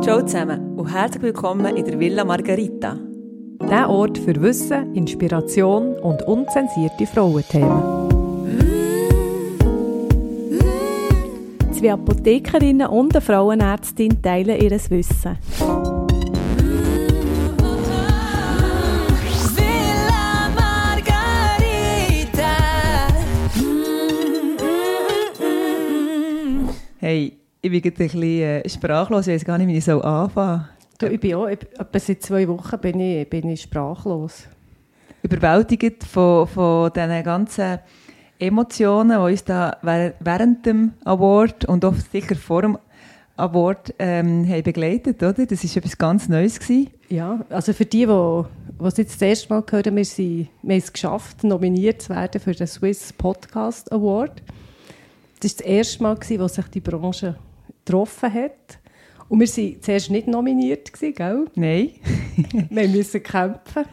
Ciao zusammen und herzlich willkommen in der Villa Margarita. Der Ort für Wissen, Inspiration und unzensierte Frauenthemen. Zwei Apothekerinnen und eine Frauenärztin teilen ihr Wissen. Villa Margarita. Hey, ich bin gerade ein bisschen äh, sprachlos, ich weiß gar nicht, wie ich soll anfangen Du, ich bin auch, etwa seit zwei Wochen bin ich, bin ich sprachlos. Überwältigt von, von diesen ganzen Emotionen, die uns da während- dem Award und auch sicher vor dem Award ähm, haben begleitet, oder? Das war etwas ganz Neues. Gewesen. Ja, also für die, die, die es jetzt das erste Mal hören, wir, sind, wir haben es geschafft, nominiert zu werden für den Swiss Podcast Award. Das war das erste Mal, gewesen, wo sich die Branche getroffen hat. Und wir waren zuerst nicht nominiert, gewesen, gell? Nein, Wir mussten kämpfen.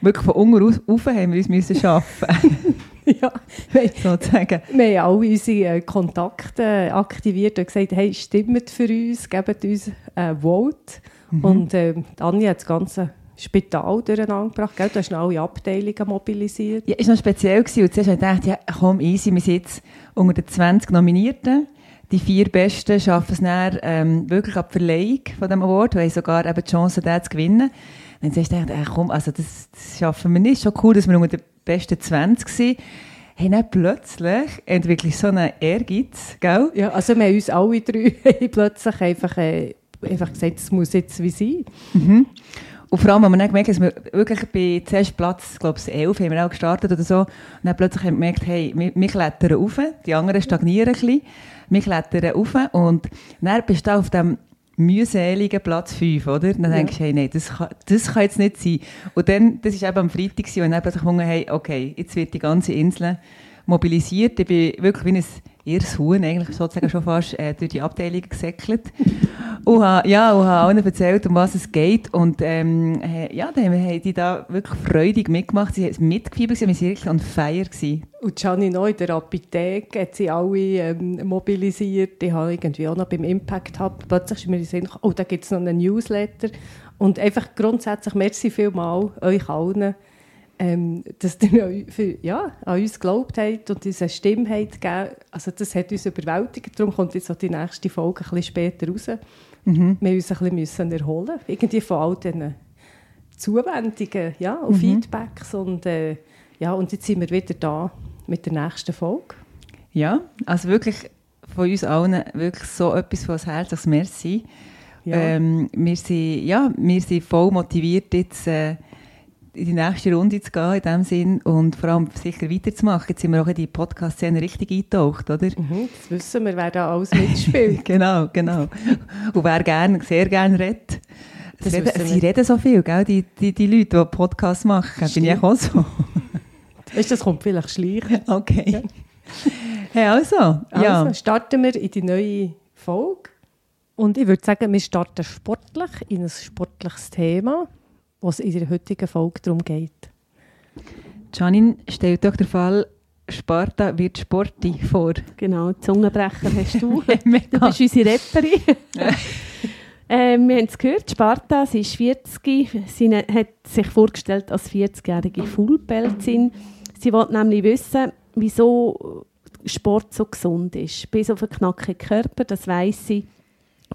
wirklich von unten raus haben wir uns müssen arbeiten, ja, wir, sozusagen. wir haben alle unsere äh, Kontakte aktiviert und gesagt, hey, stimmt für uns, gebt uns ein Vote. Und äh, Anja hat das ganze Spital durcheinander gebracht. Gell? Du hast alle Abteilungen mobilisiert. Ja, es war noch speziell. Gewesen. Und zuerst habe ich gedacht, ja, komm, easy, wir sind jetzt unter den 20 Nominierten. Die vier Besten schaffen es dann ähm, wirklich ab Verleihung von dem Award. Wir haben sogar eben die Chance, den zu gewinnen. Dann habe ich äh, komm, also das, das schaffen wir nicht. Schon cool, dass wir unter den besten 20 sind. Hey, dann plötzlich entwickelt so einen Ehrgeiz, gell? Ja, also wir haben uns alle drei haben plötzlich einfach, äh, einfach gesagt, es muss jetzt wie sein. Und vor allem haben wir dann gemerkt, dass wir wirklich bei zuerst Platz, glaube ich, 11 haben wir auch gestartet oder so. Und dann plötzlich haben wir gemerkt, hey, wir, wir klettern rauf, die anderen stagnieren ein bisschen. Wir klettern rauf und dann bist du auf dem mühseligen Platz 5, oder? Dann denkst du, hey, nein, das kann, das kann jetzt nicht sein. Und dann, das war eben am Freitag, und dann plötzlich gefunden, hey, okay, jetzt wird die ganze Insel mobilisiert. Ich bin wirklich wie ein irres Huhn, eigentlich sozusagen schon fast äh, durch die Abteilung gesäckelt. und habe, ja, und habe allen erzählt, um was es geht. Und ähm, äh, ja, dann haben die da wirklich freudig mitgemacht. Sie haben mitgefiebert, sie waren wirklich on fire. Gewesen. Und Gianni neu in der Apotheke hat sie alle ähm, mobilisiert. Ich habe irgendwie auch noch beim Impact Hub, plötzlich ist mir in den Sinn oh, da gibt es noch einen Newsletter. Und einfach grundsätzlich, merci vielmal euch allen, ähm, dass ihr an- für, ja, an uns geglaubt habt und uns eine Stimme habt gegeben. Also das hat uns überwältigt. Darum kommt jetzt auch die nächste Folge ein bisschen später raus. Wir haben uns ein bisschen müssen erholen irgendwie von all diesen Zuwendungen ja, und Feedbacks. Und, äh, ja, und jetzt sind wir wieder da mit der nächsten Folge. Ja, also wirklich von uns allen wirklich so etwas von das Herz, als Merci. Ja. Ähm, wir, sind, ja, wir sind voll motiviert, jetzt äh, in die nächste Runde zu gehen, in dem Sinn, und vor allem sicher weiterzumachen. Jetzt sind wir auch in die Podcast-Szene richtig eingetaucht, oder? Mhm, das wissen wir, wer da alles mitspielt. genau, genau. Und wer gern, sehr gerne redet. Reden, sie reden so viel, gell? Die, die, die Leute, die Podcasts machen. Bin ich auch so? weißt, das kommt vielleicht schleichen. Okay. Hey, also, ja. Also starten wir in die neue Folge. Und ich würde sagen, wir starten sportlich in ein sportliches Thema, was in der heutigen Folge darum geht. Janine stellt doch den Fall, Sparta wird Sporti vor. Genau, Zungenbrecher hast du. Du bist unsere Rapperin. ähm, wir haben es gehört, Sparta, sie ist 40, sie ne- hat sich vorgestellt als 40-jährige Fullbeltzin. Sie wollte nämlich wissen, wieso Sport so gesund ist. Bis auf einen knackigen Körper, das weiß sie,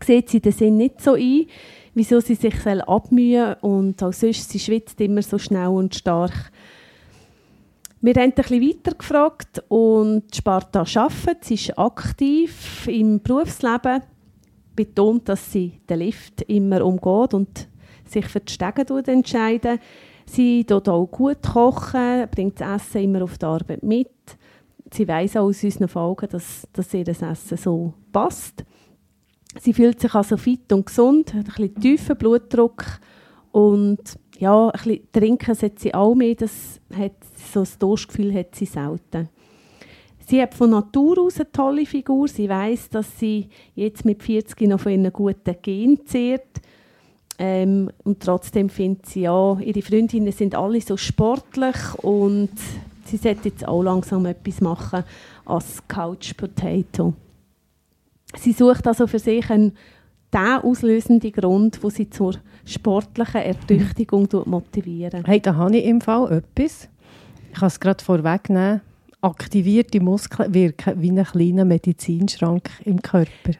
sieht sie den Sinn nicht so ein, wieso sie sich abmühen und auch sonst, sie schwitzt immer so schnell und stark. Wir haben ein bisschen weiter gefragt und Sparta arbeitet, sie ist aktiv im Berufsleben, betont, dass sie den Lift immer umgeht und sich für die Stege tut entscheiden. Sie tut auch gut kochen, bringt das Essen immer auf die Arbeit mit. Sie weiß auch aus unseren Folgen, dass, dass ihr das Essen so passt. Sie fühlt sich also fit und gesund, hat ein bisschen tiefen Blutdruck und ja, ein bisschen trinken sollte sie auch mehr, das hat, so ein Durstgefühl hat sie selten. Sie hat von Natur aus eine tolle Figur. Sie weiß, dass sie jetzt mit 40 noch von ihren guten Gen zehrt. Ähm, und trotzdem findet sie ja, ihre Freundinnen sind alle so sportlich und sie sollte jetzt auch langsam etwas machen als Couch Potato. Sie sucht also für sich einen der auslösende Grund, der sie zur sportlichen Ertüchtigung motivieren. Hey, da habe ich im Fall etwas. Ich kann es gerade vorwegnehmen. Aktivierte Muskeln wirken wie ein kleiner Medizinschrank im Körper.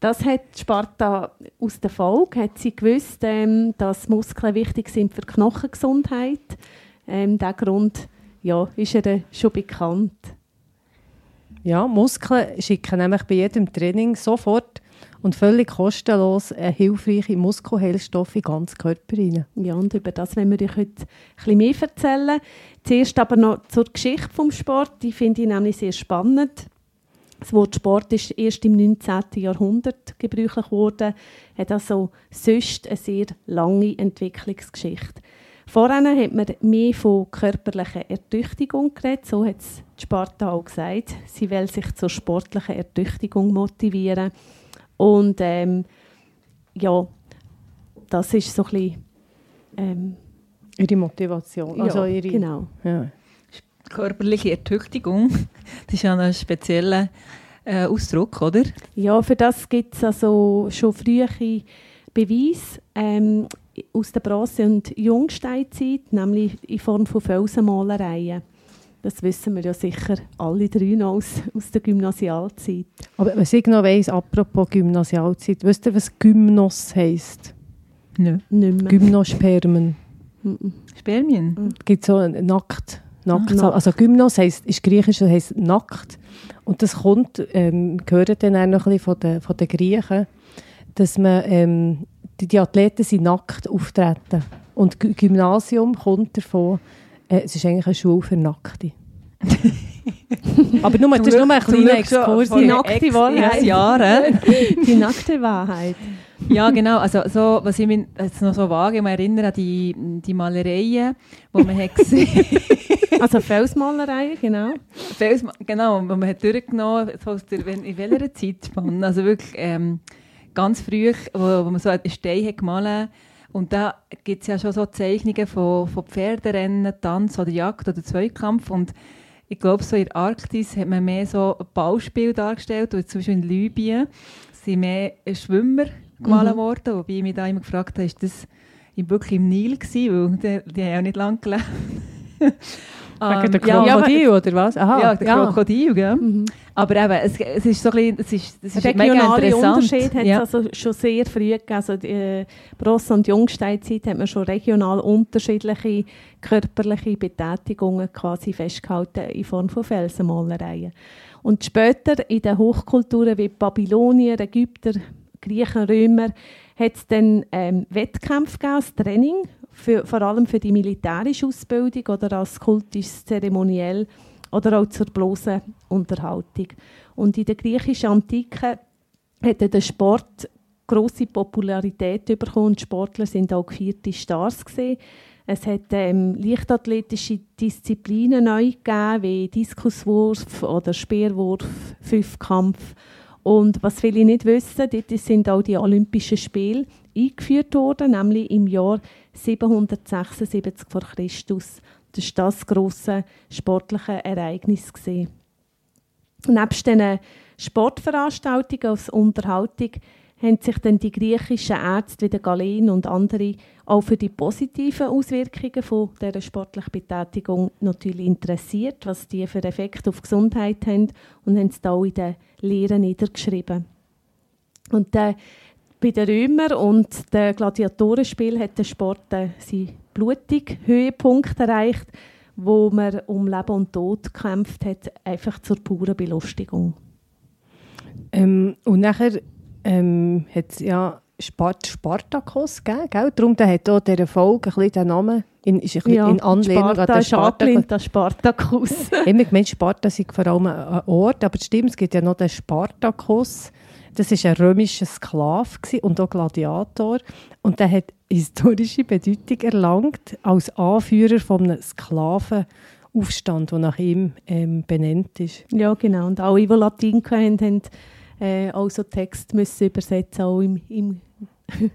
Das hat Sparta aus der Folge, hat sie gewusst, ähm, dass Muskeln wichtig sind für die Knochengesundheit. Ähm, der Grund ja, ist ihr schon bekannt. Ja, Muskeln schicken nämlich bei jedem Training sofort und völlig kostenlos eine hilfreiche Muskelheilstoffe in ganzen Körper rein. Ja, und über das wollen wir euch heute bisschen mehr erzählen. Zuerst aber noch zur Geschichte des Sports. Die finde ich nämlich sehr spannend. Das Wort Sport ist erst im 19. Jahrhundert gebräuchlich geworden, hat also sonst eine sehr lange Entwicklungsgeschichte. Vorher hat man mehr von körperlicher Ertüchtigung geredet, so hat es die Sparta auch gesagt. Sie will sich zur sportlichen Ertüchtigung motivieren. Und ähm, ja, das ist so ein bisschen... Ähm, Ihre Motivation. Also ja, ihre, genau. Ja. Körperliche Ertüchtigung, das ist ja ein spezieller äh, Ausdruck, oder? Ja, für das gibt es also schon frühe Beweise ähm, aus der Bronze- und Jungsteinzeit, nämlich in Form von Felsenmalereien. Das wissen wir ja sicher alle drei noch aus, aus der Gymnasialzeit. Aber was ich noch weiss, apropos Gymnasialzeit, wisst ihr, was Gymnos heisst? Nicht mehr. Gymnospermen. Mhm. Spermien? Es gibt so ein nackt. nackt Ah. also Gymnos heisst, ist griechisch und heisst nackt. Und das kommt, ähm, gehört dann auch noch ein bisschen von den, von den Griechen, dass man, ähm, die, die Athleten sind nackt auftreten. Und Gy- Gymnasium kommt davon, äh, es ist eigentlich eine Schule für Nackte. Aber nur, das ist nur ein kleiner Exkurs. Die nackte Wahrheit. Jahren. Die nackte Wahrheit. Ja, genau. Also, so, was ich mich jetzt noch so vage mal erinnere an die, die Malereien, die man hat gesehen Also Felsmalereien, genau. Fels- genau, wo man hat durchgenommen so aus der, in welcher Zeitspanne. Also wirklich ähm, ganz früh, wo, wo man so einen Stein hat gemalt. Und da gibt es ja schon so Zeichnungen von, von Pferderennen, Tanz oder Jagd oder Zweikampf. Und ich glaube, so in der Arktis hat man mehr so ein Bauspiel dargestellt, und zum Beispiel in Libyen sind mehr Schwimmer gemalt Mhm. worden, wobei ich mich da immer gefragt habe, ist das im- wirklich im Nil gewesen, weil die, die haben ja nicht lange gelebt. Wegen der Ähm, ja, Krokodil, oder was? Aha, ja, der Krokodil, gell? Mhm. Aber eben, es, es ist so ein bisschen, es ist, es ist mega Regionale interessant. Unterschiede hat es ja. also schon sehr früh gegeben. Also die äh, Bronze- und Jungsteinzeit hat man schon regional unterschiedliche körperliche Betätigungen quasi festgehalten in Form von Felsenmalereien. Und später in den Hochkulturen wie Babylonier, Ägypter, Griechen, Römer hat es dann ähm, Wettkämpfe gegeben, Training, für, vor allem für die militärische Ausbildung oder als kultisches Zeremoniell oder auch zur bloßen Unterhaltung. Und in der griechischen Antike hat der Sport große Popularität bekommen die Sportler sind auch gevierte Stars gesehen. Es hat ähm, leichtathletische Disziplinen neu gegeben, wie Diskuswurf oder Speerwurf, Fünfkampf. Und was viele nicht wissen, dort sind auch die Olympischen Spiele eingeführt worden, nämlich im Jahr 776 vor Christus. Das war das grosse sportliche Ereignis. Gewesen. Nebst diesen Sportveranstaltungen als Unterhaltung haben sich dann die griechischen Ärzte wie der Galen und andere auch für die positiven Auswirkungen von dieser sportlichen Betätigung natürlich interessiert, was die für Effekte auf Gesundheit haben und haben es da in den Lehren niedergeschrieben. Und äh, bei den Römern und den Gladiatorenspielen hat der Sport äh, seinen blutigen Höhepunkt erreicht, wo man um Leben und Tod gekämpft hat, einfach zur puren Belustigung. Ähm, und nachher ähm, hat es ja Spart Spartakos gegeben, gell? Darum der hat auch dieser Folge ein bisschen den Namen in, ist ein bisschen in Anlehnung Sparta an den Spartakos. Ich habe gemeint, Sparta sei vor allem ein Ort, aber stimmt, es gibt ja noch den Spartakos. Das war ein römischer Sklave und auch Gladiator. Und der hat historische Bedeutung erlangt als Anführer von einem Sklavenaufstand, der nach ihm ähm, benannt ist. ja, genau. Und alle, die Latein können, haben äh, auch so Text müssen übersetzen, auch im, im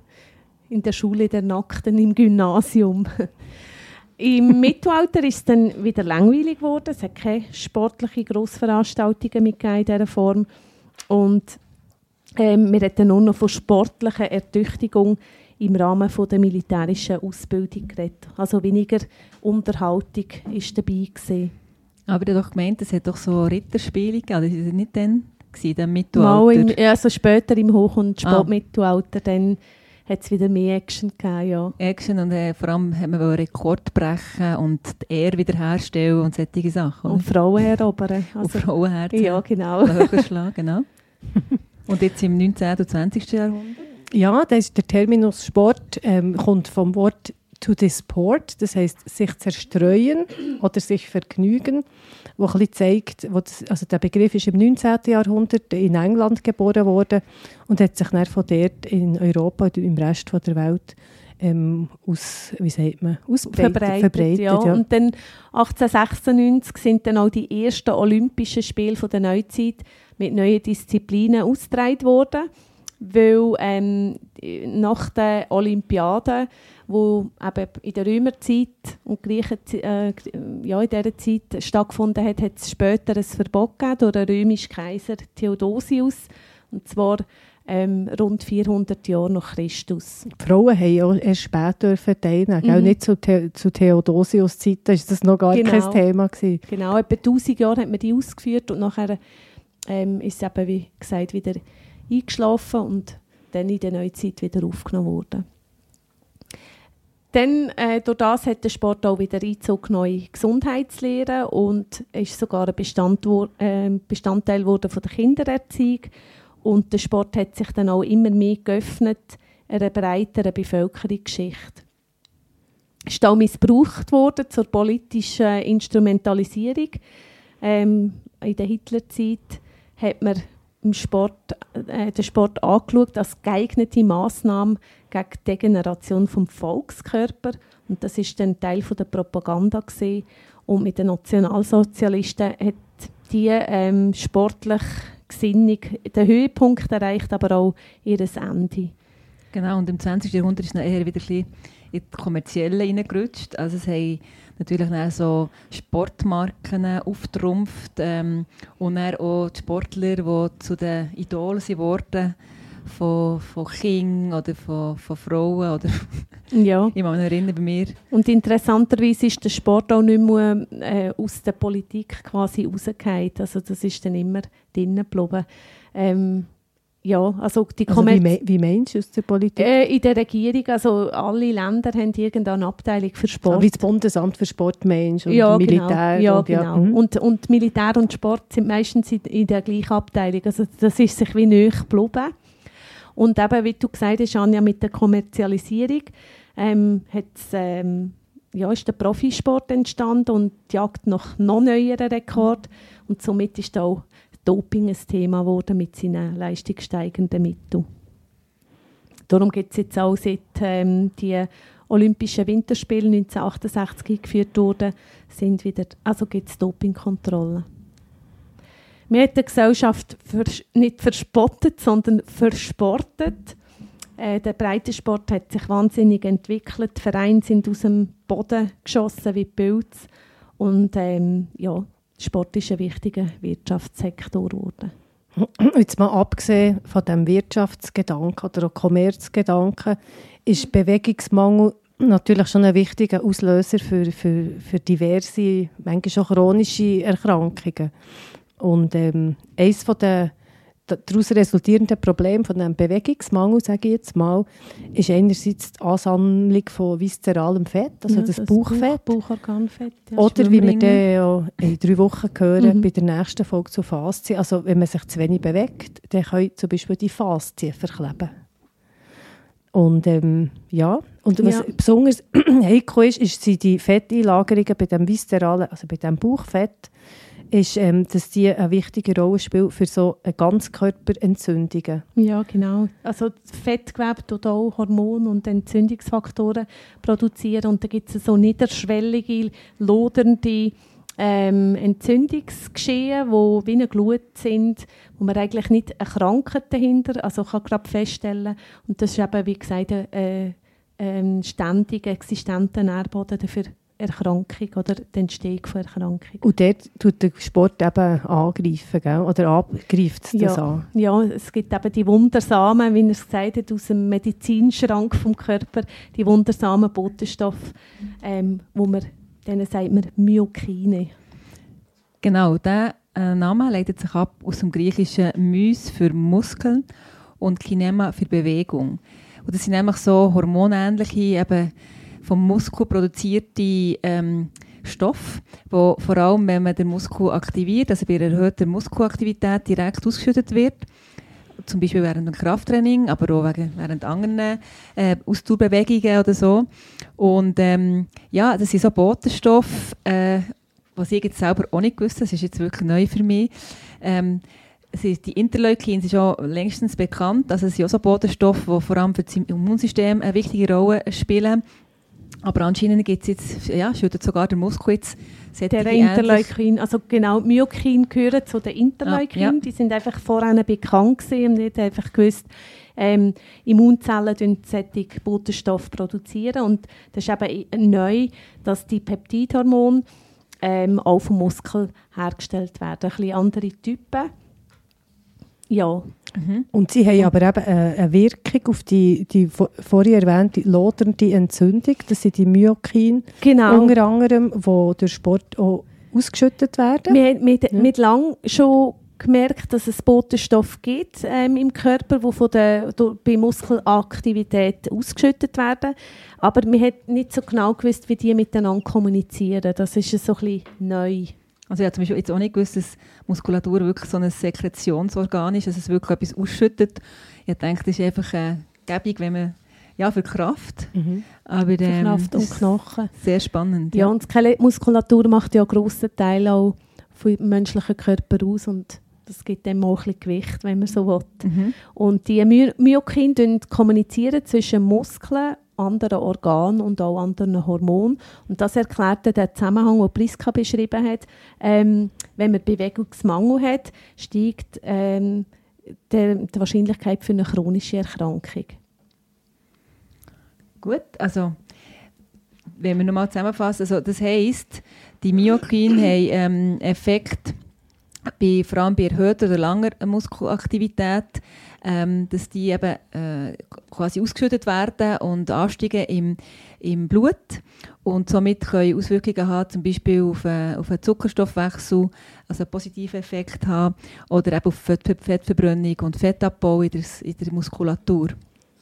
in der Schule der Nackten im Gymnasium. Im Mittelalter ist es dann wieder langweilig geworden. Es hat keine sportlichen Grossveranstaltungen mehr in dieser Form. Und Ähm, wir hätten nur noch von sportlicher Ertüchtigung im Rahmen von der militärischen Ausbildung geredet. Also weniger Unterhaltung ist dabei gewesen. Aber du hast doch gemeint, es hat doch so Ritterspiele gegeben. Das war nicht dann, gewesen, dann Mal Mittelalter. im, also später im Hoch- und Ah. Spätmittelalter, dann hat es wieder mehr Action gegeben, ja. Action und äh, vor allem haben wir wollen Rekord brechen und die Ehre wiederherstellen und solche Sachen. Und Oder? Frauen erobern. Und Also, Frauenherzen. ja, genau. Schlagen, genau. Und jetzt im 19. und 20. Jahrhundert? Ja, das ist der Terminus Sport ähm, kommt vom Wort to disport, das heißt sich zerstreuen oder sich vergnügen, wo ein bisschen zeigt, das, also der Begriff ist im 19. Jahrhundert in England geboren worden und hat sich dann von dort in Europa oder im Rest von der Welt ähm, aus, wie sagt man, ausbreitet, verbreitet, ja. ja. Und dann 1896 sind dann auch die ersten Olympischen Spiele von der Neuzeit mit neuen Disziplinen ausgetragen worden, weil ähm, nach den Olympiaden, wo eben in der Römerzeit und Griechen, äh, ja, in dieser Zeit stattgefunden hat, hat es später ein Verbot gegeben durch den römischen Kaiser Theodosius, und zwar ähm, rund 400 Jahre nach Christus. Die Frauen haben ja erst spät dürfen teilnehmen, gell? Mhm. nicht zu, The zu Theodosius Zeiten ist das noch gar Genau. kein Thema gewesen. Genau, etwa 1000 Jahre hat man die ausgeführt und nachher ähm, ist es eben, wie gesagt, wieder eingeschlafen und dann in der Neuzeit wieder aufgenommen worden. Dann, äh, durch das hat der Sport auch wieder Einzug in Gesundheitslehre und ist sogar ein Bestand, äh, Bestandteil geworden von der Kindererziehung. Und der Sport hat sich dann auch immer mehr geöffnet einer breiteren Bevölkerungsschicht. Ist auch missbraucht worden zur politischen Instrumentalisierung. Ähm, in der Hitlerzeit hat man im Sport, äh, den Sport angeschaut als geeignete Massnahme gegen die Degeneration vom Volkskörper. Und das ist dann Teil von der Propaganda gewesen. Und mit den Nationalsozialisten hat die ähm, sportliche Gesinnung den Höhepunkt erreicht, aber auch ihr Ende. Genau, und im 20. Jahrhundert ist es eher wieder ein bisschen in die Kommerzielle reingerutscht. Also es haben natürlich dann so Sportmarken auftrumpft ähm, und dann auch die Sportler, die zu den Idolen sind worden von, von Kindern oder von, von Frauen. Oder Ja. ich kann mich erinnern, bei mir Und interessanterweise ist der Sport auch nicht mehr äh, aus der Politik quasi rausgefallen. Also das ist dann immer drinnen geblieben. Ähm, ja, also die Also wie, me wie meinst du aus der Politik? äh, in der Regierung, also alle Länder haben irgendeine Abteilung für Sport. Ah, wie das Bundesamt für Sport meinst und ja, Militär. genau. Ja, und, genau. mhm. Und, und Militär und Sport sind meistens in, der gleichen Abteilung. Also das ist sich wie näher geblieben. Und eben, wie du gesagt hast, Anja, mit der Kommerzialisierung ähm, hat's, ähm, ja, ist der Profisport entstanden und die Jagd nach noch neueren Rekord. Und somit ist auch Doping ein Thema geworden mit seinen leistungssteigenden Mitteln. Darum gibt es jetzt auch seit ähm, die Olympischen Winterspiele 1968 eingeführt wurden, sind wieder, also gibt es Dopingkontrollen. Wir haben die Gesellschaft vers nicht verspottet, sondern versportet. Äh, der Breitensport hat sich wahnsinnig entwickelt. Die Vereine sind aus dem Boden geschossen wie Pilze. Und ähm, ja, Sport ist ein wichtiger Wirtschaftssektor geworden. Jetzt mal abgesehen von dem Wirtschaftsgedanken oder auch Kommerzgedanken, ist Bewegungsmangel natürlich schon ein wichtiger Auslöser für, für, für diverse, manchmal auch chronische Erkrankungen. Und ähm, eines der daraus resultierenden Problem von dem Bewegungsmangel, sage ich jetzt mal, ist einerseits die Ansammlung von viszeralem Fett, also Ja, das, Bauchfett. Bauch, Bauchorganfett. ja, Oder wie wir dann in drei Wochen hören, Mhm. bei der nächsten Folge zu Faszien. Also wenn man sich zu wenig bewegt, dann können zum Beispiel die Faszien verkleben. Und ähm, ja, und was Ja. besonders heikel ist, ist, sind die Fetteinlagerungen bei dem viszeralen, also bei dem Bauchfett, ist, ähm, dass die eine wichtige Rolle spielen für so Ganzkörperentzündungen. Ja, genau. Also Fettgewebe tut auch Hormone und Entzündungsfaktoren produzieren und da gibt es so niederschwellige, lodernde ähm, Entzündungsgeschehen, wo wie eine Glut sind, wo man eigentlich nicht eine Krankheit dahinter, also kann gerade feststellen und das ist eben, wie gesagt, ein äh, ständiger, existenter Nährboden dafür Erkrankung oder die Entstehung von Erkrankung. Und dort tut der Sport eben angreifen, gell? oder abgreift es das Ja. an? Ja, es gibt eben die wundersamen, wie er es gesagt hat, aus dem Medizinschrank vom Körper, die wundersamen Botenstoffe, ähm, wo man, denen sagt man Myokine. Genau, der äh, Name leitet sich ab aus dem griechischen Mys für Muskeln und Kinema für Bewegung. Und das sind nämlich so hormonähnliche, eben vom Muskel produzierte ähm, Stoffe, wo vor allem, wenn man den Muskel aktiviert, also bei erhöhter Muskelaktivität direkt ausgeschüttet wird, zum Beispiel während dem Krafttraining, aber auch während anderen äh, Ausdauerbewegungen oder so. Und ähm, ja, das sind so Botenstoffe, äh, was ich jetzt selber auch nicht gewusst das ist jetzt wirklich neu für mich. Ähm, die Interleukins ist auch längstens bekannt, also es sind auch so Botenstoffe, die vor allem für das Immunsystem eine wichtige Rolle spielen. Aber anscheinend gibt es jetzt, ja, schüttet sogar der Muskel jetzt Der Interleukin, also genau, die Myokine gehören zu den Interleukin. Ah, ja. Die sind einfach vorher bekannt gewesen und nicht einfach gewusst, ähm, Immunzellen solche Botenstoffe produzieren. Und das ist eben neu, dass die Peptidhormone ähm, auch vom Muskel hergestellt werden. Ein bisschen andere Typen. Ja, Und sie haben aber eben äh, eine Wirkung auf die, die vo- vorher erwähnte lodernde Entzündung. Das sind die Myokine, genau. unter anderem, die durch Sport auch ausgeschüttet werden. Wir haben mit, Ja. mit lang schon gemerkt, dass es Botenstoffe gibt ähm, im Körper, die von der, durch, bei Muskelaktivität ausgeschüttet werden. Aber wir haben nicht so genau gewusst, wie die miteinander kommunizieren. Das ist so ein bisschen neu. Also ich habe zum Beispiel jetzt auch nicht gewusst, dass Muskulatur wirklich so ein Sekretionsorgan ist, dass es wirklich etwas ausschüttet. Ich denke, das ist einfach äh, gäbig, wenn man, ja, für Kraft. Mhm. Aber Für ähm, Kraft das und Knochen. sehr spannend. Ja, und die Skelettmuskulatur macht ja einen grossen Teil auch vom menschlichen Körper aus und das gibt dem auch ein bisschen Gewicht, wenn man so will. Mhm. Und die My Myokine tun kommunizieren zwischen Muskeln, anderen Organen und auch anderen Hormonen. Und das erklärt den Zusammenhang, den Priska beschrieben hat. Ähm, wenn man Bewegungsmangel hat, steigt ähm, der, die Wahrscheinlichkeit für eine chronische Erkrankung. Gut, also wenn wir nochmal zusammenfassen, also das heisst, die Myokine haben ähm, Effekt bei, vor allem bei erhöhter oder langer Muskelaktivität, ähm, dass die eben äh, quasi ausgeschüttet werden und ansteigen im, im Blut und somit können Auswirkungen haben, zum Beispiel auf, äh, auf den Zuckerstoffwechsel, also einen positiven Effekt haben, oder eben auf Fett, Fettverbrennung und Fettabbau in der, in der Muskulatur.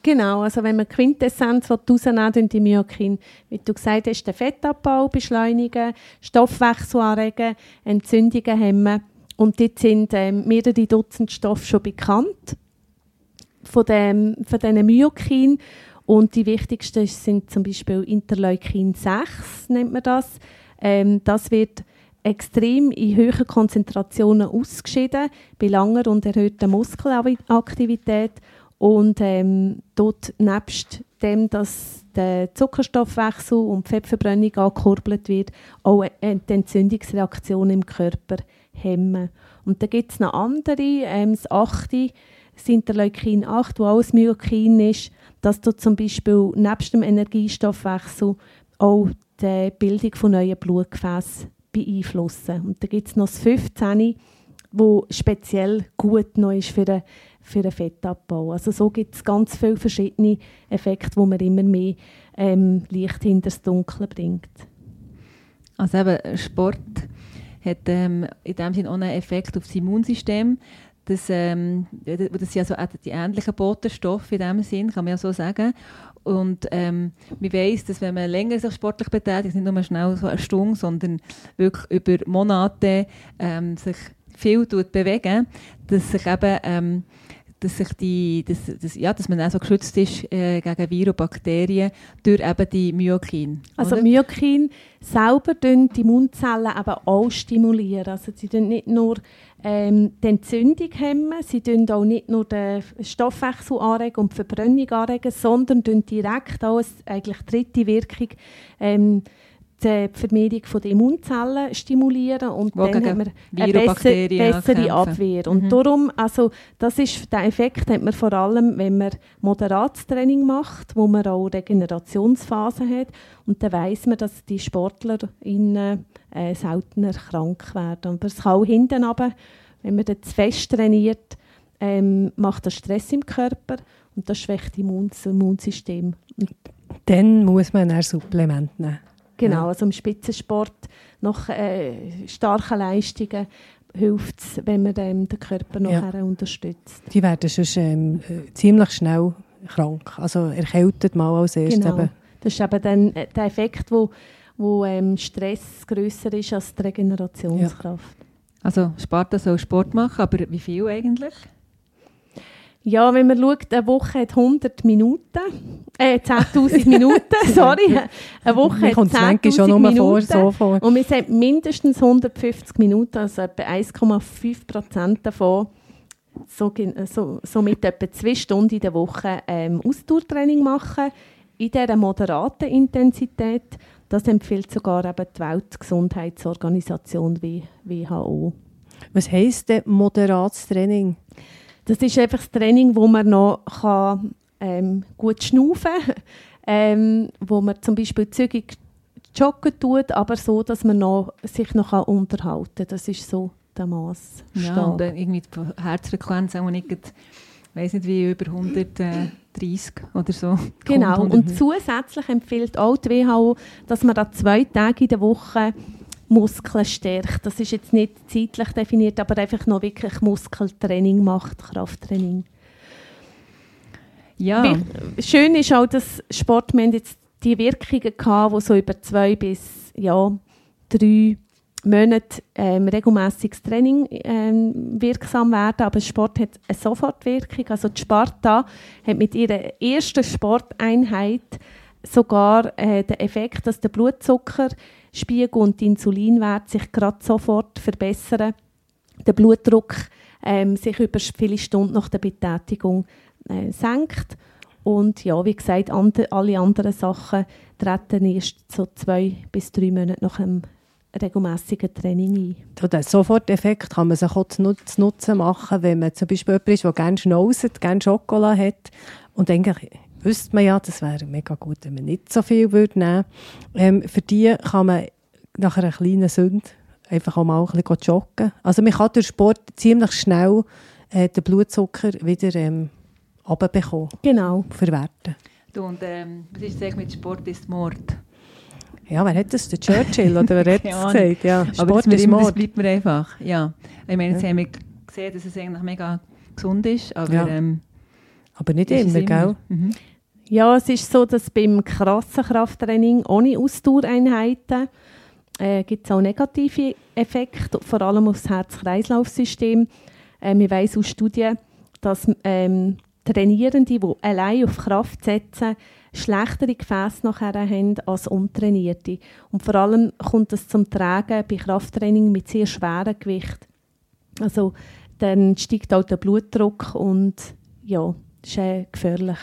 Genau, also wenn die Quintessenz rausnehmen will, die Myokine, wie du gesagt hast, den Fettabbau beschleunigen, Stoffwechsel anregen, Entzündungen hemmen. Und dort sind ähm, mehrere Dutzend Stoffe schon bekannt von, dem, von diesen Myokine. Und die wichtigsten sind zum Beispiel Interleukin 6, nennt man das. Ähm, das wird extrem in hohen Konzentrationen ausgeschieden, bei langer und erhöhter Muskelaktivität. Und ähm, dort nebst dem, dass der Zuckerstoffwechsel und die Fettverbrennung angekurbelt wird, auch die Entzündungsreaktion im Körper hemmen. Und dann gibt es noch andere, ähm, das achte, das Interleukin 8, wo alles Myokin ist, dass dort zum Beispiel nebst dem Energiestoffwechsel auch die Bildung von neuen Blutgefäßen beeinflussen. Und dann gibt es noch das 15, wo speziell gut noch ist für den, für den Fettabbau. Also so gibt es ganz viele verschiedene Effekte, wo man immer mehr ähm, Licht hinter das Dunkle bringt. Also eben, Sport hat ähm, in dem Sinne auch einen Effekt auf das Immunsystem. Das, ähm, das sind also auch die ähnlichen Botenstoffe in dem Sinn, kann man ja so sagen. Und ähm, man weiss, dass wenn man länger sich sportlich betätigt, nicht nur schnell so eine Stunde, sondern wirklich über Monate ähm, sich viel tut bewegen, dass sich eben ähm, dass, sich die, dass, dass, ja, dass man auch so geschützt ist äh, gegen Viren und Bakterien durch eben die Myokine. Also oder? Myokin selber die Immunzellen eben auch stimulieren. Also sie tun nicht nur ähm, die Entzündung hemmen, sie tun auch nicht nur den Stoffwechsel anregen und die Verbrennung anregen, sondern tun direkt auch eigentlich dritte Wirkung ähm, die Vermehrung der Immunzellen stimulieren und Wo dann haben wir eine besser, bessere. Abwehr. Und Mhm. darum, also das ist, den Effekt hat man vor allem, wenn man moderates Training macht, wo man auch Regenerationsphasen hat. Und dann weiss man, dass die Sportler innen, äh, seltener krank werden. Aber es kann auch hinten runter, wenn man dann zu fest trainiert, ähm, macht das Stress im Körper und das schwächt das Immunsystem. Dann muss man ein Supplement nehmen. Genau, Ja. also im Spitzensport nach äh, starken Leistungen hilft es, wenn man ähm, den Körper Ja. nachher unterstützt. Die werden sonst ähm, äh, ziemlich schnell krank. Also erkältet mal als erstes. Genau. Eben. Das ist eben dann äh, der Effekt, wo, wo ähm, Stress grösser ist als die Regenerationskraft. Also Sparta soll Sport machen, aber wie viel eigentlich? Ja. wenn man schaut, eine Woche hat 100 Minuten, äh, 10'000 Minuten, sorry, eine Woche hat kommt es manchmal schon 10'000 nur vor, Minuten. so vor. Und wir sagen mindestens 150 Minuten, also etwa 1,5 Prozent davon, so, gen- so, somit etwa zwei Stunden in der Woche ähm, Ausdauertraining machen, in dieser moderaten Intensität. Das empfiehlt sogar eben die Weltgesundheitsorganisation wie WHO. Was heisst denn moderates Training? Das ist einfach das Training, wo man noch kann, ähm, gut schnaufen kann, ähm, wo man zum Beispiel zügig joggen tut, aber so, dass man noch, sich noch kann unterhalten kann. Das ist so der Mass. Ja, und dann irgendwie die Herzfrequenz auch nicht, ich weiß nicht wie, über 130 oder so. Genau, und zusätzlich empfiehlt auch die WHO, dass man an zwei Tagen in der Woche Muskeln stärkt. Das ist jetzt nicht zeitlich definiert, aber einfach noch wirklich Muskeltraining macht, Krafttraining. ja, Wie- Schön ist auch, dass Sport, wir haben jetzt die Wirkungen gehabt, die so über zwei bis ja, drei Monate ähm, regelmäßiges Training ähm, wirksam werden, aber Sport hat eine Sofortwirkung. Also die Sparta hat mit ihrer ersten Sporteinheit sogar äh, den Effekt, dass der Blutzuckerspiegel und die Insulinwert sich gerade sofort verbessern, der Blutdruck ähm, sich über viele Stunden nach der Betätigung äh, senkt und ja, wie gesagt, ande, alle anderen Sachen treten erst so zwei bis drei Monate nach einem regelmäßigen Training ein. So, den Soforteffekt kann man sich auch zu Nut- zu Nutzen machen, wenn man zum Beispiel jemand ist, der gerne schnauzt, gerne Schokolade hat. Und eigentlich wüsste man ja, das wäre mega gut, wenn man nicht so viel würde nehmen ähm, Für die kann man nach einer kleinen Sünde einfach auch mal ein bisschen joggen. Also man kann durch Sport ziemlich schnell äh, den Blutzucker wieder ähm, runterbekommen, Genau. verwerten. du, und ähm, was ist mit Sport ist Mord? Ja, wer hat das? Der Churchill oder wer hat das gesagt? Ja, Aber Sport das, mir ist immer, das bleibt mir einfach. Ja. Ich meine, jetzt Ja. haben wir gesehen, dass es eigentlich mega gesund ist, aber Ja. ähm, Aber nicht es immer, gell? Mhm. Ja, es ist so, dass beim krassen Krafttraining ohne Ausdauereinheiten äh, gibt es auch negative Effekte, vor allem auf das Herz-Kreislauf-System. Äh, wir wissen aus Studien, dass ähm, Trainierende, die allein auf Kraft setzen, schlechtere Gefäße nachher haben als Untrainierte. Und vor allem kommt es zum Tragen bei Krafttraining mit sehr schwerem Gewicht. Also dann steigt auch der Blutdruck und ja, das ist äh, gefährlich.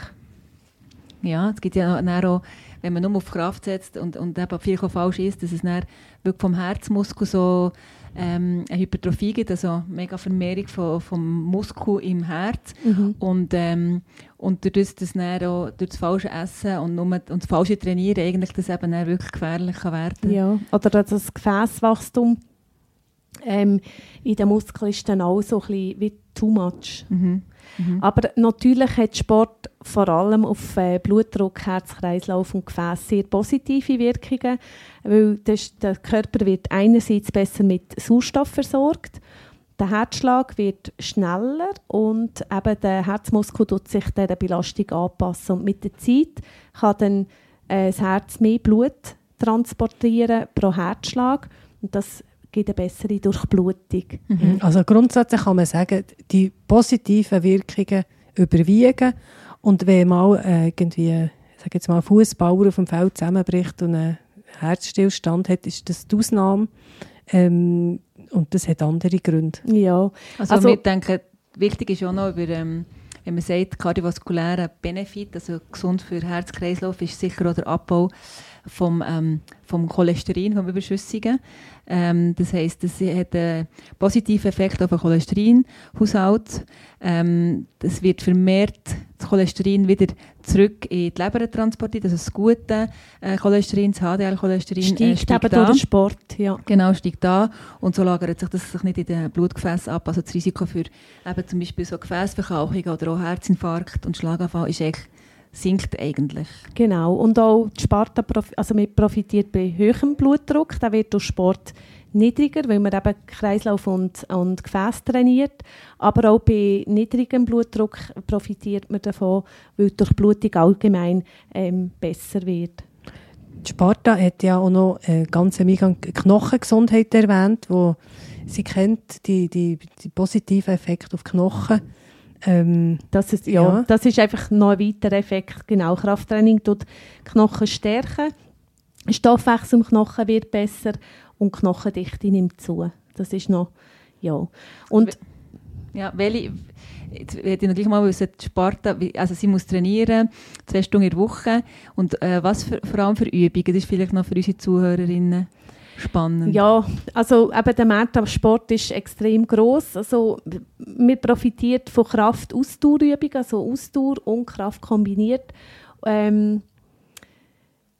Ja, es gibt ja auch, wenn man nur auf Kraft setzt und, und eben viel falsch ist, dass es dann wirklich vom Herzmuskel so ähm, eine Hypertrophie gibt, also mega Vermehrung von, vom Muskel im Herz. Und, ähm, und durch das, das dann auch, durch das falsche Essen und, nur, und das falsche Trainieren eigentlich das eben dann wirklich gefährlich kann werden Ja, oder dass das Gefäßwachstum ähm, in den Muskeln ist dann auch so ein bisschen wie too much. Mhm. Mhm. Aber natürlich hat Sport vor allem auf äh, Blutdruck, Herz-Kreislauf und Gefäß sehr positive Wirkungen, weil das, der Körper wird einerseits besser mit Sauerstoff versorgt, der Herzschlag wird schneller und eben der Herzmuskel tut sich dieser Belastung anpassen. Und mit der Zeit kann dann äh, das Herz mehr Blut transportieren pro Herzschlag und das gibt eine bessere Durchblutung. Mhm. Also grundsätzlich kann man sagen, die positiven Wirkungen überwiegen und wenn mal äh, irgendwie, sage jetzt mal, ein Fußballer auf dem Feld zusammenbricht und einen Herzstillstand hat, ist das die Ausnahme ähm, und das hat andere Gründe. Ja, Also, Also- wir denken, wichtig ist auch noch, über, ähm, wenn wenn man sagt, kardiovaskulärer Benefit, also gesund für Herz-Kreislauf, ist sicher auch der Abbau vom, ähm, vom Cholesterin, vom Überschüssigen. Ähm, das heisst, das hat einen positiven Effekt auf den Cholesterinhaushalt. Ähm, das wird vermehrt das Cholesterin wieder zurück in die Leber transportiert, also das gute äh, Cholesterin, das HDL-Cholesterin äh, Steigt eben durch an. den Sport, ja. Genau, steigt da und so lagert sich das sich nicht in den Blutgefäßen ab. Also das Risiko für eben zum Beispiel so Gefäßverkalkung oder auch Herzinfarkt und Schlaganfall ist eigentlich, sinkt eigentlich. Genau. Und auch die Sparta profi also man profitiert bei höherem Blutdruck. Der wird durch Sport niedriger, weil man eben Kreislauf und, und Gefäß trainiert. Aber auch bei niedrigem Blutdruck profitiert man davon, weil die Durchblutung allgemein ähm, besser wird. Die Sparta hat ja auch noch äh, ganz am Eingang Knochengesundheit erwähnt, wo sie kennt die, die, die positiven Effekte auf die Knochen. Ähm, Das ist, ja, Ja. das ist einfach noch ein weiterer Effekt. Genau, Krafttraining tut Knochen stärken, Stoffwechsel im Knochen wird besser und Knochendichte nimmt zu. Das ist noch, ja. Und Ja, welche, jetzt hätte ich noch gleich mal wissen, die Sparta, also sie muss trainieren, zwei Stunden in der Woche. Und äh, was für, vor allem für Übungen, das ist vielleicht noch für unsere Zuhörerinnen spannend. Ja, also eben der Markt am Sport ist extrem groß. Also man profitiert von Kraft-Ausdauerübungen, also Ausdauer und Kraft kombiniert. Ähm,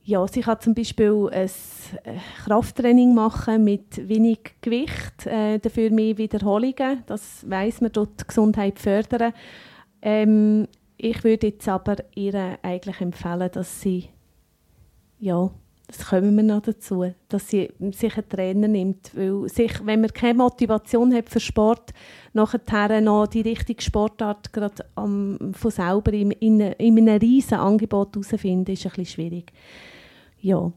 ja, sie kann zum Beispiel ein äh, Krafttraining machen mit wenig Gewicht, äh, dafür mehr Wiederholungen. Das weiß man dort die Gesundheit fördern. Ähm, ich würde jetzt aber ihr eigentlich empfehlen, dass sie ja, das kommen wir noch dazu, dass sie sich einen Trainer nimmt, weil sich, wenn man keine Motivation hat für Sport, nachher noch die richtige Sportart gerade am, von selber in, in, in einem riesen Angebot herausfinden, ist ein bisschen schwierig. Ja.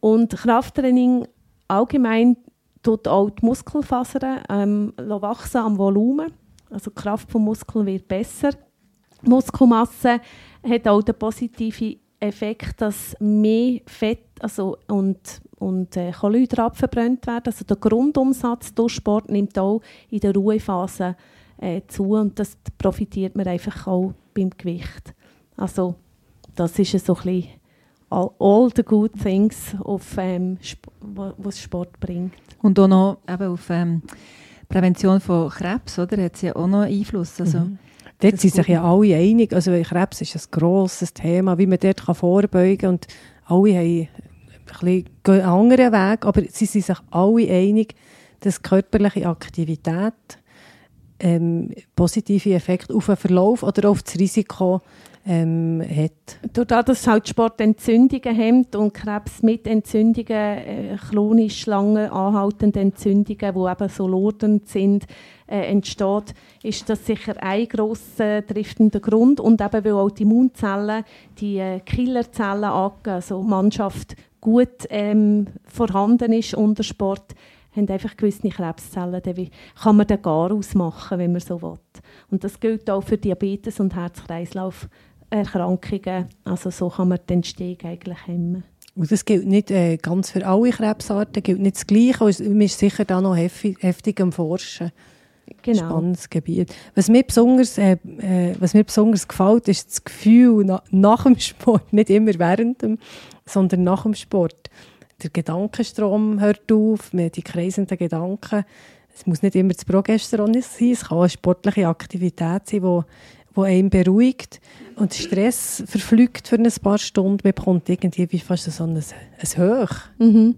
Und Krafttraining allgemein tut auch die Muskelfasern ähm, wachsen am Volumen. Also die Kraft vom Muskel wird besser. Muskelmasse hat auch den positiven Effekt, dass mehr Fett also, und, und äh, Kohlenhydrate verbrannt werden. Also der Grundumsatz durch Sport nimmt auch in der Ruhephase äh, zu und das profitiert man einfach auch beim Gewicht. Also das ist so ein bisschen all, all the good things, auf, ähm, was Sport bringt. Und auch noch eben auf ähm, Prävention von Krebs, oder? Hat sie ja auch noch Einfluss. Also, Dort Das sind ist sich ja alle einig. Also Krebs ist ein grosses Thema, wie man dort kann vorbeugen kann. Und alle haben gehen einen anderen Weg, aber sie sind sich alle einig, dass körperliche Aktivität ähm, positive Effekte auf den Verlauf oder auf das Risiko ähm, hat. Dadurch, dass halt Sport Entzündungen hemmt und Krebs mit Entzündungen, äh, chronisch lange anhaltende Entzündungen, die eben so lodernd sind, äh, entsteht, ist das sicher ein grosser triftender Grund. Und eben, weil auch die Immunzellen, die äh, Killerzellen angehen, also Mannschaft gut ähm, vorhanden ist unter Sport, haben einfach gewisse Krebszellen, dann wie- kann man den gar ausmachen, wenn man so will. Und das gilt auch für Diabetes und Herz-Kreislauf-Erkrankungen. Also so kann man die Entstehung eigentlich hemmen. Und das gilt nicht äh, ganz für alle Krebsarten, gilt nicht das Gleiche. Und man ist sicher da noch heftig, heftig am Forschen. Genau. Spannendes Gebiet. Was mir besonders, äh, äh, was mir besonders gefällt, ist das Gefühl na, nach dem Sport, nicht immer während dem, sondern nach dem Sport. Der Gedankenstrom hört auf, man die kreisenden Gedanken. Es muss nicht immer das Progesteron sein, es kann eine sportliche Aktivität sein, die wo einen beruhigt und Stress verflügt für ein paar Stunden. Man bekommt irgendwie wie fast so ein, ein Hoch. Mhm.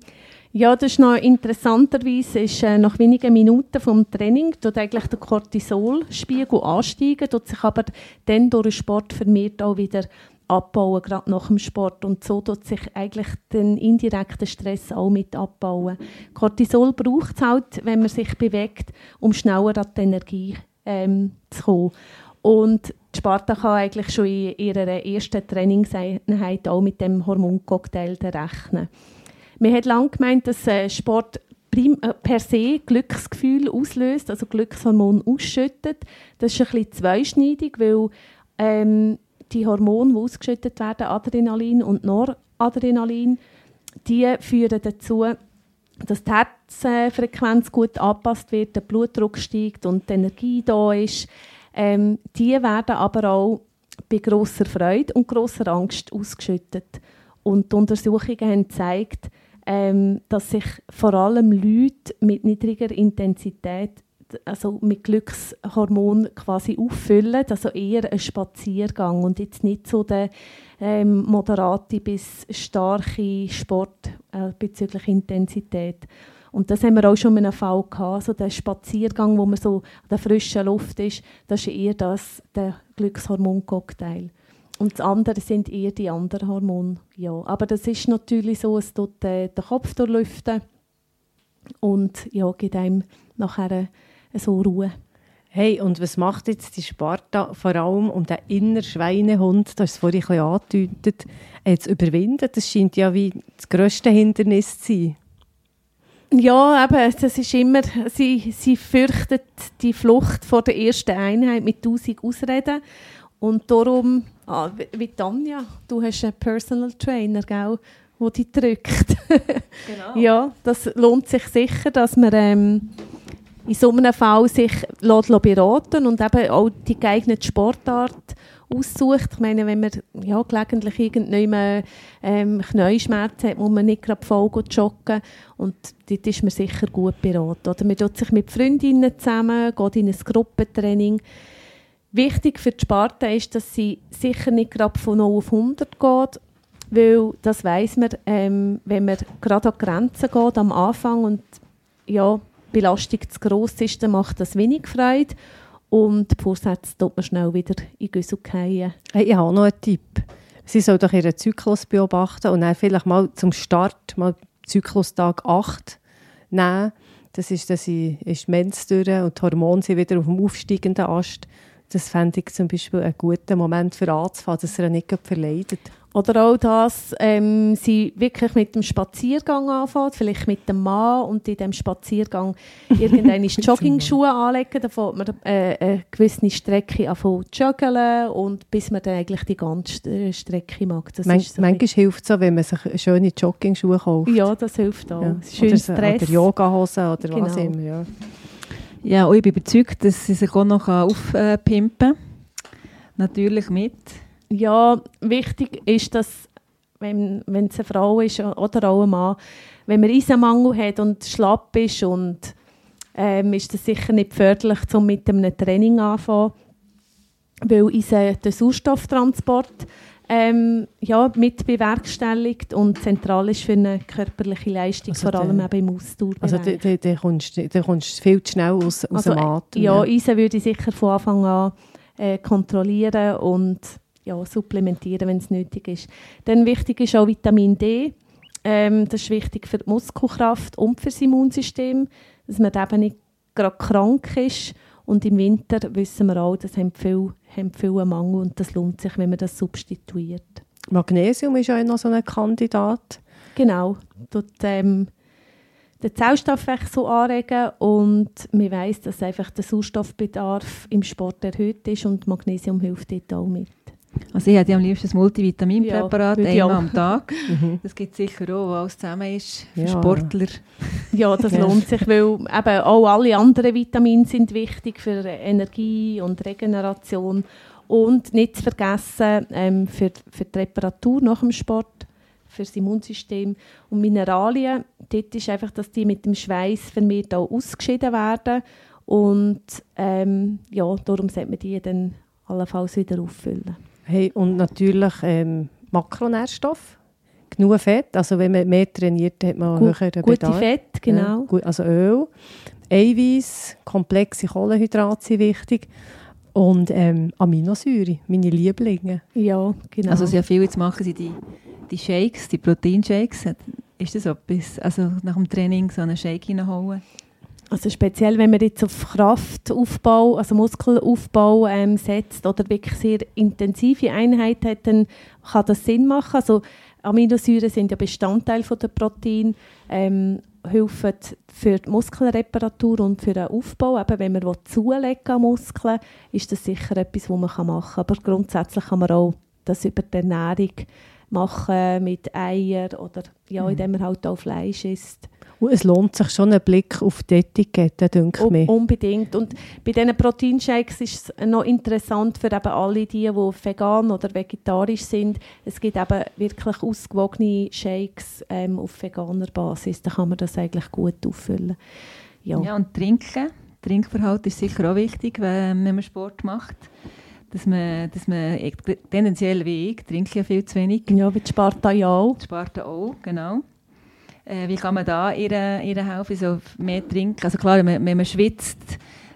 Ja, das ist noch interessanterweise, ist, äh, nach wenigen Minuten vom Training tut eigentlich der Cortisolspiegel ansteigen, tut sich aber dann durch den Sport vermehrt auch wieder abbauen, gerade nach dem Sport. Und so tut sich eigentlich den indirekten Stress auch mit abbauen. Cortisol braucht es halt, wenn man sich bewegt, um schneller an die Energie ähm, zu kommen. Und die Sparta kann eigentlich schon in ihrer ersten Trainingseinheit auch mit dem Hormoncocktail rechnen. Man hat lange gemeint, dass äh, Sport äh, per se Glücksgefühl auslöst, also Glückshormon ausschüttet. Das ist ein bisschen zweischneidig, weil ähm, die Hormone, die ausgeschüttet werden, Adrenalin und Noradrenalin, die führen dazu, dass die Herzfrequenz gut angepasst wird, der Blutdruck steigt und die Energie da ist. Ähm, die werden aber auch bei grosser Freude und grosser Angst ausgeschüttet. Und die Untersuchungen haben gezeigt, ähm, dass sich vor allem Leute mit niedriger Intensität, also mit Glückshormon quasi auffüllen, also eher ein Spaziergang und jetzt nicht so der ähm, moderate bis starke Sport äh, bezüglich Intensität. Und das haben wir auch schon in einem Fall gehabt, so der Spaziergang, wo man so an der frischen Luft ist, das ist eher das, der Glückshormoncocktail. Und das andere sind eher die anderen Hormone. Ja. Aber das ist natürlich so, es tut äh, den Kopf durchlüften und ja, gibt einem nachher so Ruhe. Hey, und was macht jetzt die Sparta vor allem um den inneren Schweinehund, hast es vorhin ein bisschen angedeutet, äh, zu überwinden? Das scheint ja wie das grösste Hindernis zu sein. Ja, eben, das ist immer, sie, sie fürchtet die Flucht vor der ersten Einheit mit tausend Ausreden. Und darum, ah, wie- wie Tanja, du hast einen Personal Trainer, gell, der dich drückt. Genau. ja, das lohnt sich sicher, dass man ähm, in so einem Fall sich beraten und eben auch die geeignete Sportart aussucht. Ich meine, wenn man ja, gelegentlich irgendjemand ähm, Knieschmerzen hat, muss man nicht gerade voll joggen und dort ist man sicher gut beraten. Oder man tut sich mit Freundinnen zusammen, geht in ein Gruppentraining. Wichtig für die Sparta ist, dass sie sicher nicht gerade von 0 auf 100 geht, weil das weiß man, ähm, wenn man gerade an Grenzen geht am Anfang und ja, Belastung zu gross ist, dann macht das wenig Freude und die Vorsätze tut man schnell wieder in Güssel fallen. Hey, ich habe noch einen Tipp. Sie soll doch ihren Zyklus beobachten und dann vielleicht mal zum Start mal Zyklustag 8 nehmen. Das ist, dass sie ist Mens durch und die Hormone sind wieder auf dem aufsteigenden Ast. Das fände ich zum Beispiel einen guten Moment für anzufangen, dass er nicht verleidet. Oder auch, dass ähm, sie wirklich mit dem Spaziergang anfängt, vielleicht mit dem Mann und in dem Spaziergang irgendeine Jogging-Schuhe anlegen, dann fängt man äh, eine gewisse Strecke anfangen zu joggeln und bis man dann eigentlich die ganze äh, Strecke mag. Das Man, ist so manchmal hilft es so, wenn man sich schöne Jogging-Schuhe kauft. ja, das hilft auch. Ja. Schön oder, Stress. oder Yogahosen oder was Genau. immer. Ja. Ja, und ich bin überzeugt, dass sie sich auch noch aufpimpen kann. Natürlich mit. Ja, wichtig ist, dass, wenn, wenn es eine Frau ist oder auch ein Mann, wenn man Eisenmangel hat und schlapp ist, und, ähm, ist das sicher nicht förderlich, um mit einem Training anzufangen, weil Eisen den Sauerstofftransport ähm, ja, mit bewerkstelligt und zentral ist für eine körperliche Leistung, Also vor allem der- eben im Ausdauerbereich. Also da kommst du viel zu schnell aus, aus Also, dem Atem. Ja, Eisen würde ich sicher von Anfang an äh, kontrollieren und ja, supplementieren, wenn es nötig ist. Dann wichtig ist auch Vitamin D. Ähm, das ist wichtig für die Muskelkraft und für das Immunsystem, dass man eben nicht gerade krank ist. Und im Winter wissen wir auch, dass haben viele, haben viele einen Mangel und das lohnt sich, wenn man das substituiert. Magnesium ist ja noch so ein Kandidat. Genau, tut ähm, den Zellstoffwechsel anregen und man weiß, dass einfach der Sauerstoffbedarf im Sport erhöht ist und Magnesium hilft dort auch mit. Also ich hätte am liebsten ein Multivitaminpräparat, Ja, einmal am Tag. Mhm. Das gibt es sicher auch, wo alles zusammen ist für Ja. Sportler. Ja, das Ja. lohnt sich, weil eben auch alle anderen Vitamine sind wichtig für Energie und Regeneration und nicht zu vergessen ähm, für, für die Reparatur nach dem Sport, für das Immunsystem und Mineralien. Dort ist einfach, dass die mit dem Schweiß vermehrt auch ausgeschieden werden und ähm, ja, darum sollte man die dann allenfalls wieder auffüllen. Hey, und natürlich ähm, Makronährstoff. Genug Fett. Also wenn man mehr trainiert, hat man Gu- höheren Gute Bedarf. Fett, genau. Ja, gut, also Öl, Eiweiß, komplexe Kohlenhydrate sind wichtig. Und ähm, Aminosäure, meine Lieblinge. Ja, genau. Also sehr viel jetzt machen sie die, die Shakes, die Proteinshakes. Ist das etwas? Also nach dem Training so einen Shake reinholen? Also speziell, wenn man jetzt auf Kraftaufbau, also Muskelaufbau ähm, setzt oder wirklich sehr intensive Einheit hat, dann kann das Sinn machen. Also Aminosäuren sind ja Bestandteil von der Protein, ähm, helfen für die Muskelreparatur und für den Aufbau. Eben, wenn man zulegen an Muskeln, ist das sicher etwas, was man machen kann. Aber grundsätzlich kann man auch das über die Ernährung machen mit Eier oder ja, Mhm. indem man halt auch Fleisch isst. Und es lohnt sich schon ein Blick auf die Etikette, denke ich unbedingt. Und bei diesen Proteinshakes ist es noch interessant für eben alle die, die vegan oder vegetarisch sind. Es gibt eben wirklich ausgewogene Shakes ähm, auf veganer Basis. Da kann man das eigentlich gut auffüllen. Ja. Ja, und trinken. Trinkverhalten ist sicher auch wichtig, wenn man Sport macht. Dass man, dass man tendenziell wie ich, trinke ja viel zu wenig. Ja, wie die Sparta ja auch. Die Sparte auch, genau. Äh, wie kann man da ihr, ihr helfen, so mehr trinken? Also klar, wenn, wenn man schwitzt,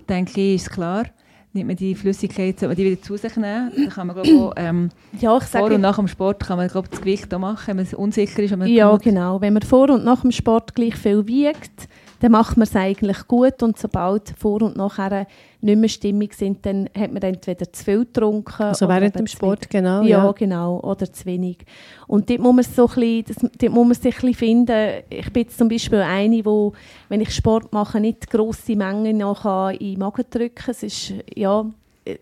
denke ich, ist klar, nimmt man die Flüssigkeit, sollte man die wieder zu sich nehmen. Dann kann man, glaube ich, auch, ähm, Ja, ich vor und nach dem Sport kann man, glaube das Gewicht auch machen, wenn man unsicher ist. man ja, genug- genau. Wenn man vor und nach dem Sport gleich viel wiegt, dann macht man es eigentlich gut. Und sobald vor und nachher nicht mehr stimmig sind, dann hat man entweder zu viel getrunken. Also oder während dem Sport, genau. Ja, Ja. genau. Oder zu wenig. Und dort muss man, so ein bisschen, das, dort muss man sich ein bisschen finden. Ich bin zum Beispiel eine, wo, wenn ich Sport mache, nicht grosse Mengen noch kann in den Magen drücken Es ist, ja, äh,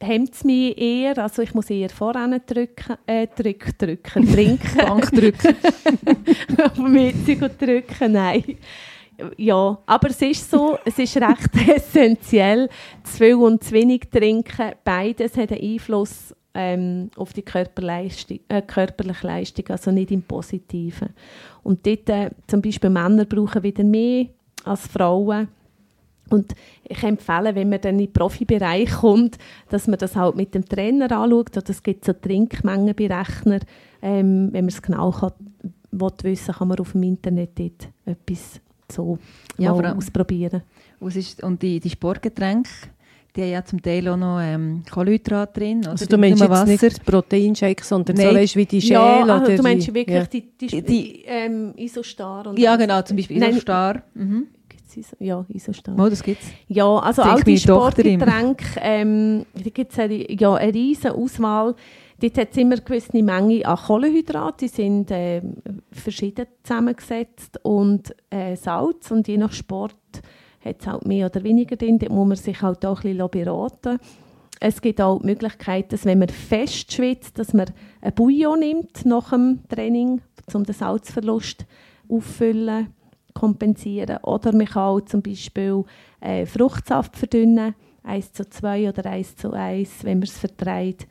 hemmt es mich eher. Also ich muss eher voran drücken, äh, drück, drücken, trinken. Bank drücken. auf drücken, nein. Ja, aber es ist so, es ist recht essentiell, zu viel und zu wenig trinken. Beides hat einen Einfluss ähm, auf die äh, körperliche Leistung, also nicht im Positiven. Und dort, äh, zum Beispiel Männer brauchen wieder mehr als Frauen. Und ich empfehle, wenn man dann in den Profibereich kommt, dass man das halt mit dem Trainer anschaut. Es gibt so Trinkmengenberechner. Ähm, wenn man es genau kann, will wissen kann man auf dem Internet dort etwas so Ja, mal allem- ausprobieren. Ist, und die, die Sportgetränke, die haben ja zum Teil auch noch ähm, Kohlenhydrate drin. Oder Also du meinst nur jetzt nicht Proteinshake, sondern so Nein. weißt, wie die Schäle ja, also oder du meinst die, wirklich ja. die, die, Die- ähm, Isostar? Und Ja, genau, zum Beispiel Nein, Isostar. Mhm. Iso, ja, Isostar. Oh, das gibt's. Ja, also all die. Sportgetränke, ähm, da gibt es eine, ja, eine riesige Auswahl. Dort hat es immer eine gewisse Menge an Kohlenhydraten, die sind ähm, verschieden zusammengesetzt und äh, Salz und je nach Sport hat es halt mehr oder weniger drin, da muss man sich halt auch ein bisschen beraten Es gibt auch die Möglichkeit, dass wenn man fest schwitzt, dass man ein Bouillon nimmt nach dem Training, um den Salzverlust auffüllen kompensieren. Oder man kann auch zum Beispiel äh, Fruchtsaft verdünnen, 1 zu 2 oder 1 zu 1, wenn man es vertreibt.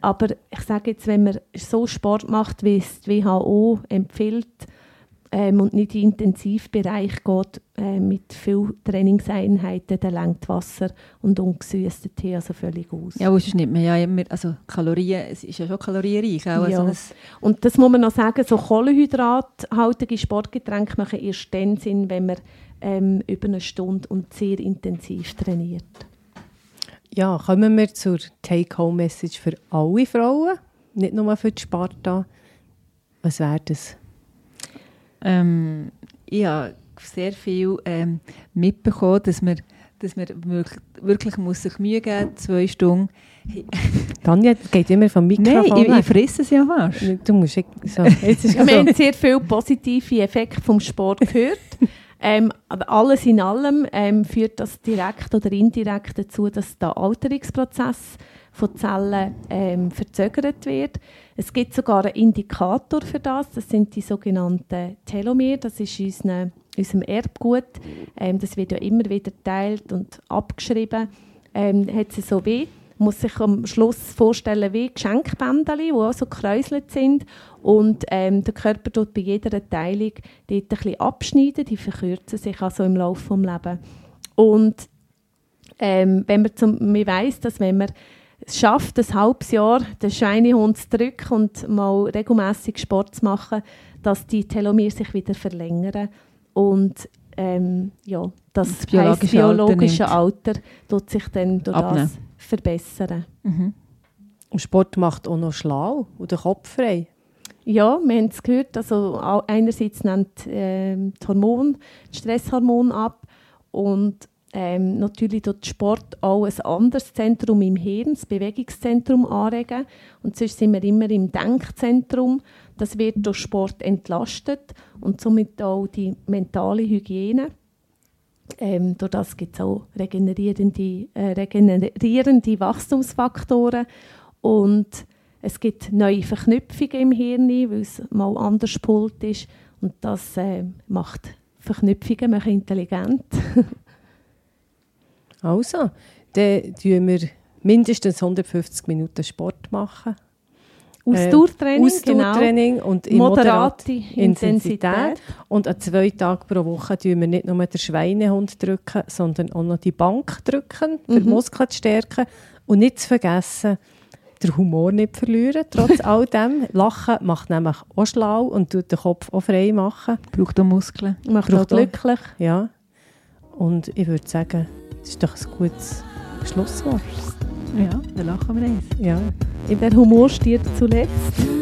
Aber ich sage jetzt, wenn man so Sport macht, wie es die WHO empfiehlt ähm, und nicht in den Intensivbereich geht äh, mit viel Trainingseinheiten, dann lenkt Wasser und ungesüßter Tee also völlig aus. Ja, sonst nimmt man ja immer, also Kalorien, es ist ja schon kalorienreich. Auch, Ja. also das, Und das muss man noch sagen, so kohlenhydrathaltige Sportgetränke machen erst dann Sinn, wenn man ähm, über eine Stunde und sehr intensiv trainiert. Ja, kommen wir zur Take-Home-Message für alle Frauen, nicht nur für die Sparta. Was wäre das? Ähm, ich habe sehr viel ähm, mitbekommen, dass man, dass man wirklich, wirklich muss sich Mühe geben muss, zwei Stunden. Tanja, das geht immer vom Nein, Mikrofon ich, ich weg. fresse es ja fast. Du musst ich- so. Jetzt ist Wir haben sehr viele positive Effekte vom Sport gehört. Ähm, aber alles in allem ähm, führt das direkt oder indirekt dazu, dass der Alterungsprozess von Zellen ähm, verzögert wird. Es gibt sogar einen Indikator für das. Das sind die sogenannten Telomere. Das ist unsere, unserem Erbgut. Ähm, das wird ja immer wieder geteilt und abgeschrieben. Ähm, hat sie so weh muss sich am Schluss vorstellen wie Geschenkbändchen, die auch so gekräuselt sind. Und ähm, der Körper tut bei jeder Teilung dort ein bisschen abschneiden, die verkürzen sich also im Laufe des Lebens. Und ähm, wenn man, zum, man weiss, dass wenn man schafft, ein halbes Jahr den Schweinehund zu drücken und mal regelmäßig Sport zu machen, dass die Telomere sich wieder verlängern und ähm, ja, das, Das biologische heisst, Alter biologische nimmt. Alter tut sich dann durch Abnehmen. das verbessern. Mhm. Und Sport macht auch noch schlau und den Kopf frei. Ja, wir haben es gehört. Also einerseits nimmt ähm, das Hormon, das Stresshormon ab und ähm, natürlich tut Sport auch ein anderes Zentrum im Hirn, das Bewegungszentrum anregen. Und sonst sind wir immer im Denkzentrum. Das wird durch Sport entlastet und somit auch die mentale Hygiene. Ähm, durch das gibt es auch regenerierende, äh, regenerierende Wachstumsfaktoren. Und Es gibt neue Verknüpfungen im Hirn, weil es mal anders pult ist. Und das äh, macht Verknüpfungen machen intelligent. Also, dann tun wir mindestens 150 Minuten Sport machen. Ausdauertraining, Ausdauertraining und in genau. moderater Moderate Intensität. Und an zwei Tagen pro Woche tun wir nicht nur den Schweinehund drücken, sondern auch noch die Bank drücken, für die Mhm. Muskeln zu stärken. Und nicht zu vergessen, den Humor nicht verlieren, trotz all dem. Lachen macht nämlich auch schlau und tut den Kopf auch frei machen. Braucht auch Muskeln. Macht auch Braucht auch- glücklich. Ja. Und ich würde sagen, das ist doch ein gutes Schlusswort. Ja, dann lachen wir eins. Ja. Der Humor stirbt zuletzt.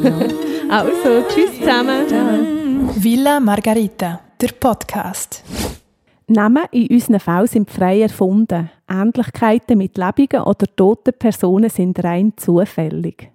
also, tschüss zusammen. Villa Margarita, der Podcast. Namen in unseren Fällen sind frei erfunden. Ähnlichkeiten mit lebenden oder toten Personen sind rein zufällig.